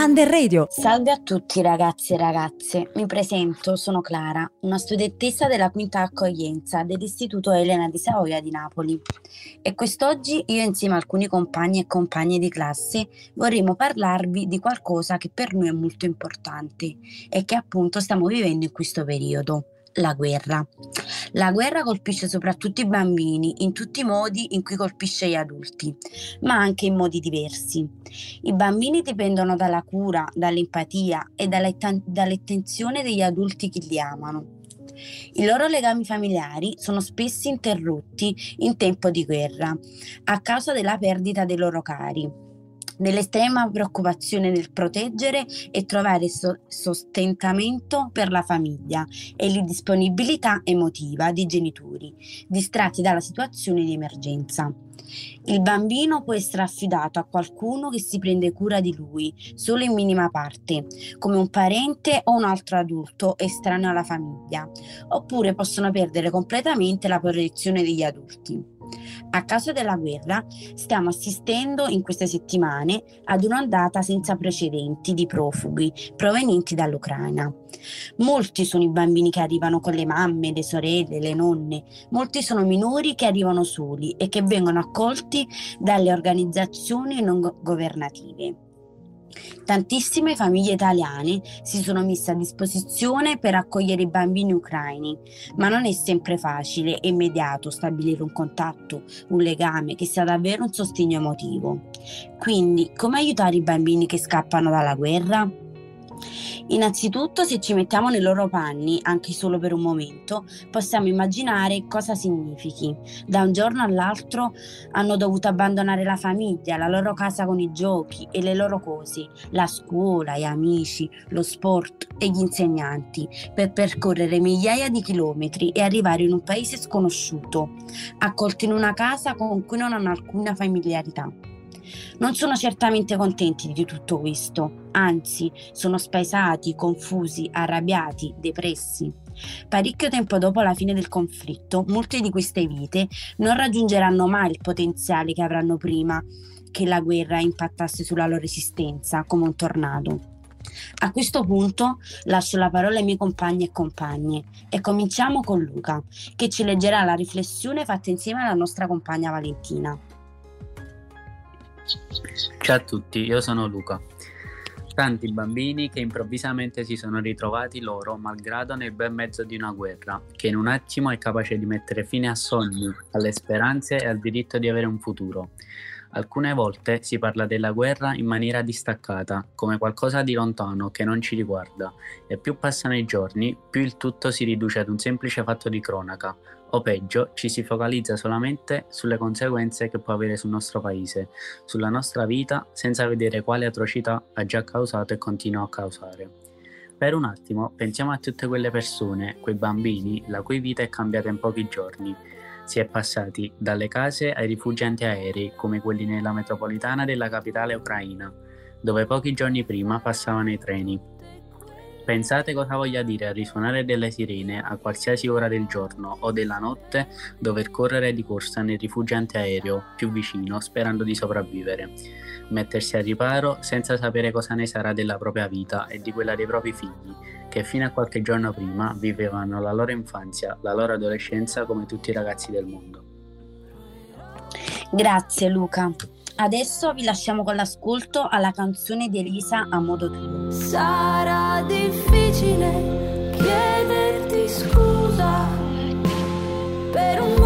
Under Radio. Salve a tutti ragazzi e ragazze, mi presento, sono Clara, una studentessa della quinta accoglienza dell'Istituto Elena di Savoia di Napoli. E quest'oggi io insieme a alcuni compagni e compagne di classe vorremmo parlarvi di qualcosa che per noi è molto importante e che appunto stiamo vivendo in questo periodo la guerra. La guerra colpisce soprattutto i bambini in tutti i modi in cui colpisce gli adulti, ma anche in modi diversi. I bambini dipendono dalla cura, dall'empatia e dall'attenzione degli adulti che li amano. I loro legami familiari sono spesso interrotti in tempo di guerra a causa della perdita dei loro cari nell'estrema preoccupazione nel proteggere e trovare so- sostentamento per la famiglia e l'indisponibilità emotiva dei genitori, distratti dalla situazione di emergenza. Il bambino può essere affidato a qualcuno che si prende cura di lui, solo in minima parte, come un parente o un altro adulto estraneo alla famiglia, oppure possono perdere completamente la protezione degli adulti. A causa della guerra stiamo assistendo in queste settimane ad un'ondata senza precedenti di profughi provenienti dall'Ucraina. Molti sono i bambini che arrivano con le mamme, le sorelle, le nonne, molti sono minori che arrivano soli e che vengono accolti dalle organizzazioni non governative. Tantissime famiglie italiane si sono messe a disposizione per accogliere i bambini ucraini, ma non è sempre facile e immediato stabilire un contatto, un legame che sia davvero un sostegno emotivo. Quindi, come aiutare i bambini che scappano dalla guerra? Innanzitutto, se ci mettiamo nei loro panni, anche solo per un momento, possiamo immaginare cosa significhi. Da un giorno all'altro hanno dovuto abbandonare la famiglia, la loro casa con i giochi e le loro cose, la scuola, gli amici, lo sport e gli insegnanti, per percorrere migliaia di chilometri e arrivare in un paese sconosciuto, accolti in una casa con cui non hanno alcuna familiarità. Non sono certamente contenti di tutto questo, anzi sono spaesati, confusi, arrabbiati, depressi. Parecchio tempo dopo la fine del conflitto, molte di queste vite non raggiungeranno mai il potenziale che avranno prima che la guerra impattasse sulla loro esistenza come un tornado. A questo punto lascio la parola ai miei compagni e compagne e cominciamo con Luca, che ci leggerà la riflessione fatta insieme alla nostra compagna Valentina. Ciao a tutti, io sono Luca. Tanti bambini che improvvisamente si sono ritrovati loro, malgrado nel bel mezzo di una guerra, che in un attimo è capace di mettere fine a sogni, alle speranze e al diritto di avere un futuro. Alcune volte si parla della guerra in maniera distaccata, come qualcosa di lontano che non ci riguarda, e più passano i giorni, più il tutto si riduce ad un semplice fatto di cronaca, o peggio ci si focalizza solamente sulle conseguenze che può avere sul nostro paese, sulla nostra vita, senza vedere quale atrocità ha già causato e continua a causare. Per un attimo pensiamo a tutte quelle persone, quei bambini, la cui vita è cambiata in pochi giorni. Si è passati dalle case ai rifugi antiaerei, come quelli nella metropolitana della capitale ucraina, dove pochi giorni prima passavano i treni, Pensate cosa voglia dire risuonare delle sirene a qualsiasi ora del giorno o della notte, dover correre di corsa nel rifugio antiaereo più vicino sperando di sopravvivere, mettersi a riparo senza sapere cosa ne sarà della propria vita e di quella dei propri figli, che fino a qualche giorno prima vivevano la loro infanzia, la loro adolescenza come tutti i ragazzi del mondo. Grazie Luca. Adesso vi lasciamo con l'ascolto alla canzone di Elisa a modo tuo. Sarà difficile chiederti scusa per un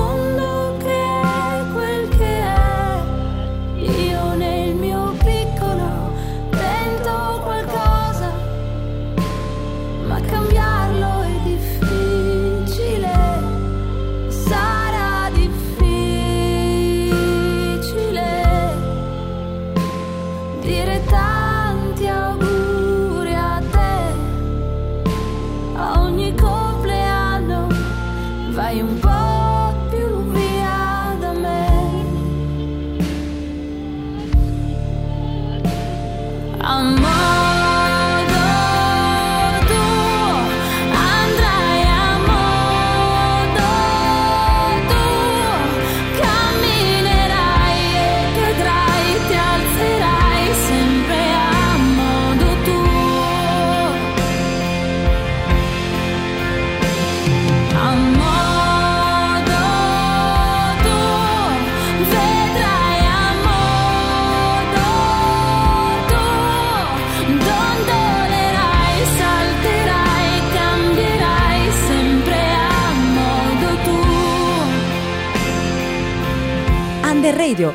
Hacker Radio.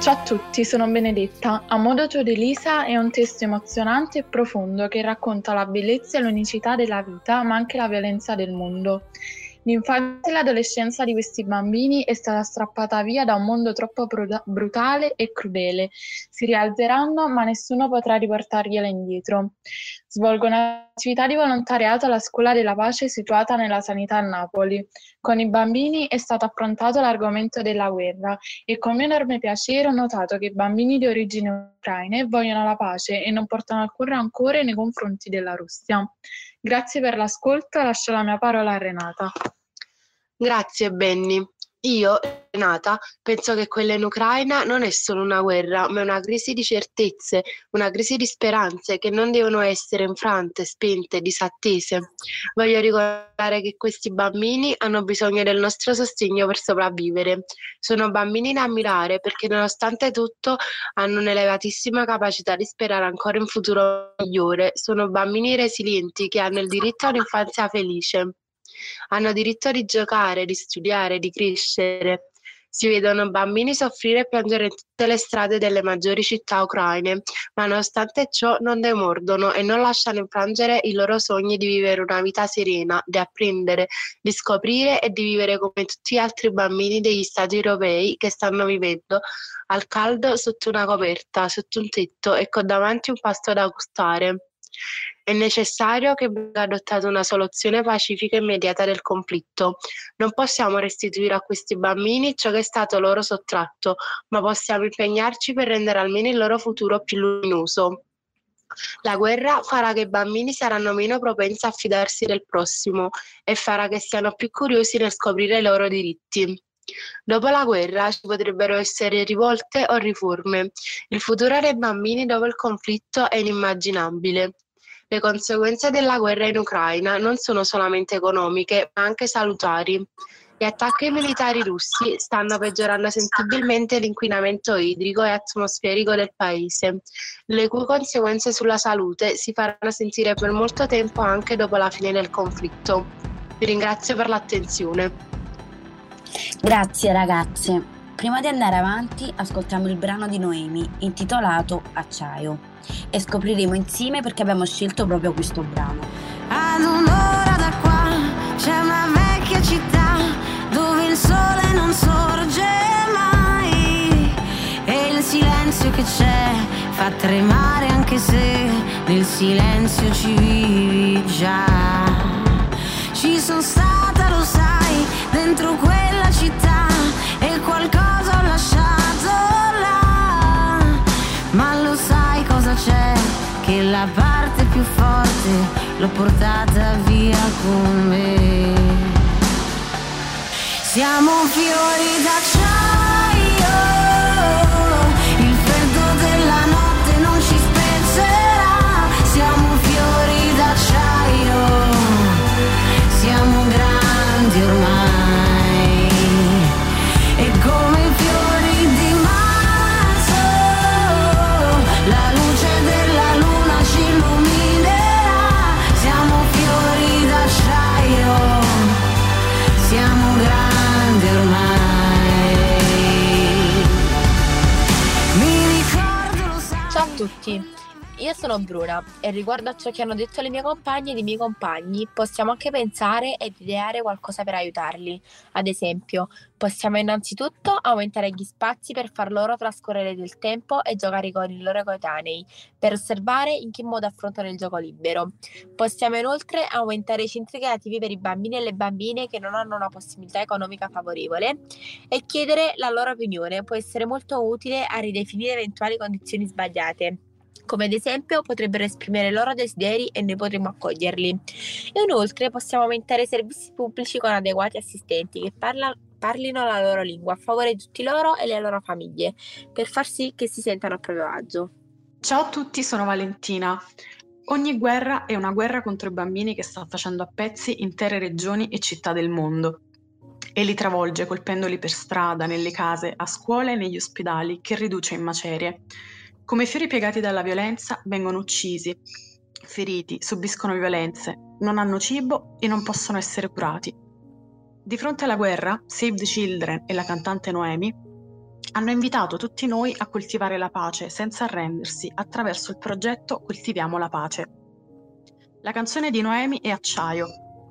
Ciao a tutti, sono Benedetta. A modo tuo di Lisa è un testo emozionante e profondo che racconta la bellezza e l'unicità della vita, ma anche la violenza del mondo. L'infanzia e l'adolescenza di questi bambini è stata strappata via da un mondo troppo brutale e crudele. Si rialzeranno, ma nessuno potrà riportargliela indietro. Svolgono attività di volontariato alla Scuola della Pace situata nella Sanità a Napoli. Con i bambini è stato affrontato l'argomento della guerra e con mio enorme piacere ho notato che i bambini di origini ucraine vogliono la pace e non portano alcun rancore nei confronti della Russia. Grazie per l'ascolto, lascio la mia parola a Renata. Grazie Benny. Io, Renata, penso che quella in Ucraina non è solo una guerra, ma è una crisi di certezze, una crisi di speranze che non devono essere infrante, spente, disattese. Voglio ricordare che questi bambini hanno bisogno del nostro sostegno per sopravvivere. Sono bambini da ammirare perché nonostante tutto hanno un'elevatissima capacità di sperare ancora in futuro migliore. Sono bambini resilienti che hanno il diritto a un'infanzia felice hanno diritto di giocare, di studiare, di crescere. Si vedono bambini soffrire e piangere in tutte le strade delle maggiori città ucraine, ma nonostante ciò non demordono e non lasciano infrangere i loro sogni di vivere una vita serena, di apprendere, di scoprire e di vivere come tutti gli altri bambini degli stati europei che stanno vivendo al caldo sotto una coperta, sotto un tetto e con davanti un pasto da gustare. È necessario che venga adottata una soluzione pacifica e immediata del conflitto. Non possiamo restituire a questi bambini ciò che è stato loro sottratto, ma possiamo impegnarci per rendere almeno il loro futuro più luminoso. La guerra farà che i bambini saranno meno propensi a fidarsi del prossimo e farà che siano più curiosi nel scoprire i loro diritti. Dopo la guerra ci potrebbero essere rivolte o riforme. Il futuro dei bambini dopo il conflitto è inimmaginabile. Le conseguenze della guerra in Ucraina non sono solamente economiche, ma anche salutari. Gli attacchi militari russi stanno peggiorando sensibilmente l'inquinamento idrico e atmosferico del paese, le cui conseguenze sulla salute si faranno sentire per molto tempo anche dopo la fine del conflitto. Vi ringrazio per l'attenzione. Grazie ragazze. Prima di andare avanti, ascoltiamo il brano di Noemi intitolato Acciaio e scopriremo insieme perché abbiamo scelto proprio questo brano. Ad un'ora da qua c'è una vecchia città dove il sole non sorge mai e il silenzio che c'è fa tremare anche se nel silenzio ci vivi già. Ci sono stata, lo sai, dentro quella città più forte l'ho portata via con me. Siamo fiori d'acciaio. Tutti, io sono Bruna e riguardo a ciò che hanno detto le mie compagne e i miei compagni, possiamo anche pensare ed ideare qualcosa per aiutarli. Ad esempio, possiamo innanzitutto aumentare gli spazi per far loro trascorrere del tempo e giocare con i loro coetanei, per osservare in che modo affrontano il gioco libero. Possiamo inoltre aumentare i centri creativi per i bambini e le bambine che non hanno una possibilità economica favorevole e chiedere la loro opinione può essere molto utile a ridefinire eventuali condizioni sbagliate come ad esempio potrebbero esprimere i loro desideri e noi potremmo accoglierli. E inoltre possiamo aumentare i servizi pubblici con adeguati assistenti che parla, parlino la loro lingua a favore di tutti loro e le loro famiglie, per far sì che si sentano a proprio agio. Ciao a tutti, sono Valentina. Ogni guerra è una guerra contro i bambini che sta facendo a pezzi intere regioni e città del mondo e li travolge colpendoli per strada, nelle case, a scuola e negli ospedali, che riduce in macerie. Come fiori piegati dalla violenza vengono uccisi, feriti, subiscono violenze, non hanno cibo e non possono essere curati. Di fronte alla guerra, Save the Children e la cantante Noemi hanno invitato tutti noi a coltivare la pace senza arrendersi attraverso il progetto Coltiviamo la pace. La canzone di Noemi è Acciaio,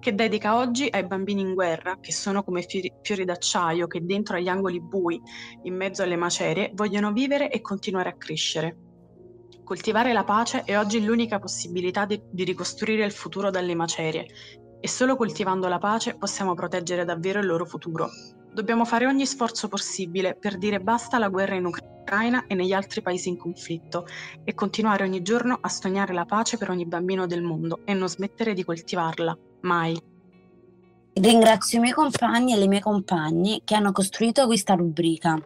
che dedica oggi ai bambini in guerra, che sono come fiori, fiori d'acciaio che dentro agli angoli bui, in mezzo alle macerie, vogliono vivere e continuare a crescere. Coltivare la pace è oggi l'unica possibilità di, di ricostruire il futuro dalle macerie e solo coltivando la pace possiamo proteggere davvero il loro futuro. Dobbiamo fare ogni sforzo possibile per dire basta alla guerra in Ucraina e negli altri paesi in conflitto e continuare ogni giorno a sognare la pace per ogni bambino del mondo e non smettere di coltivarla, mai. Ringrazio i miei compagni e le mie compagne che hanno costruito questa rubrica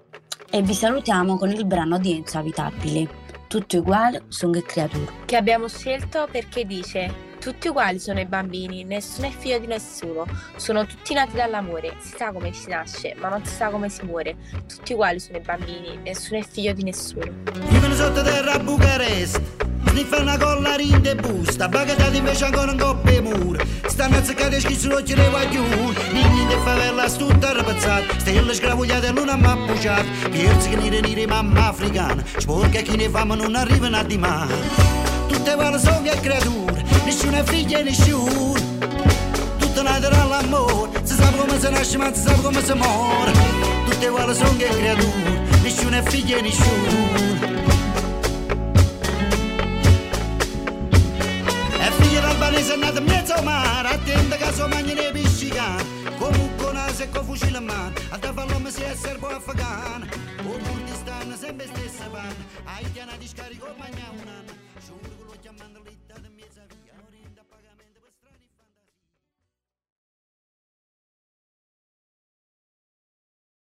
e vi salutiamo con il brano di Enzo Abitabili. Tutto uguale, sono che creatura. Che abbiamo scelto perché dice tutti uguali sono i bambini, nessuno è figlio di nessuno, sono tutti nati dall'amore, si sa come si nasce, ma non si sa come si muore. Tutti uguali sono i bambini, nessuno è figlio di nessuno. Vivono sottoterra a Bucarest, sniffa una colla rinde busta, bagatati invece ancora un coppe mura, stanno azzeccati e schizzo l'occhio dei guaglioni, nini de favela stutta rapazzata, stelle scravogliate l'una ma puciata, pierzi che nire nire mamma africana, sporca chi ne fama non arrivano a di mare. Tutte uguali sono che creature nessuno è figlio e nessuno tutto nato dall'amore si sa come si nasce ma si sa come si muore tutte uguali sono che creature nessuno è figlio e nessuno è figlio d'albanese è nato in mezzo al mare attenta che sua magna ne piscicane comunque naso e con fucile in mano a da fallome si è serbo afgano o molti stanno sempre stessa panna haitiana di scarico magna un anno giuro che lo chiamano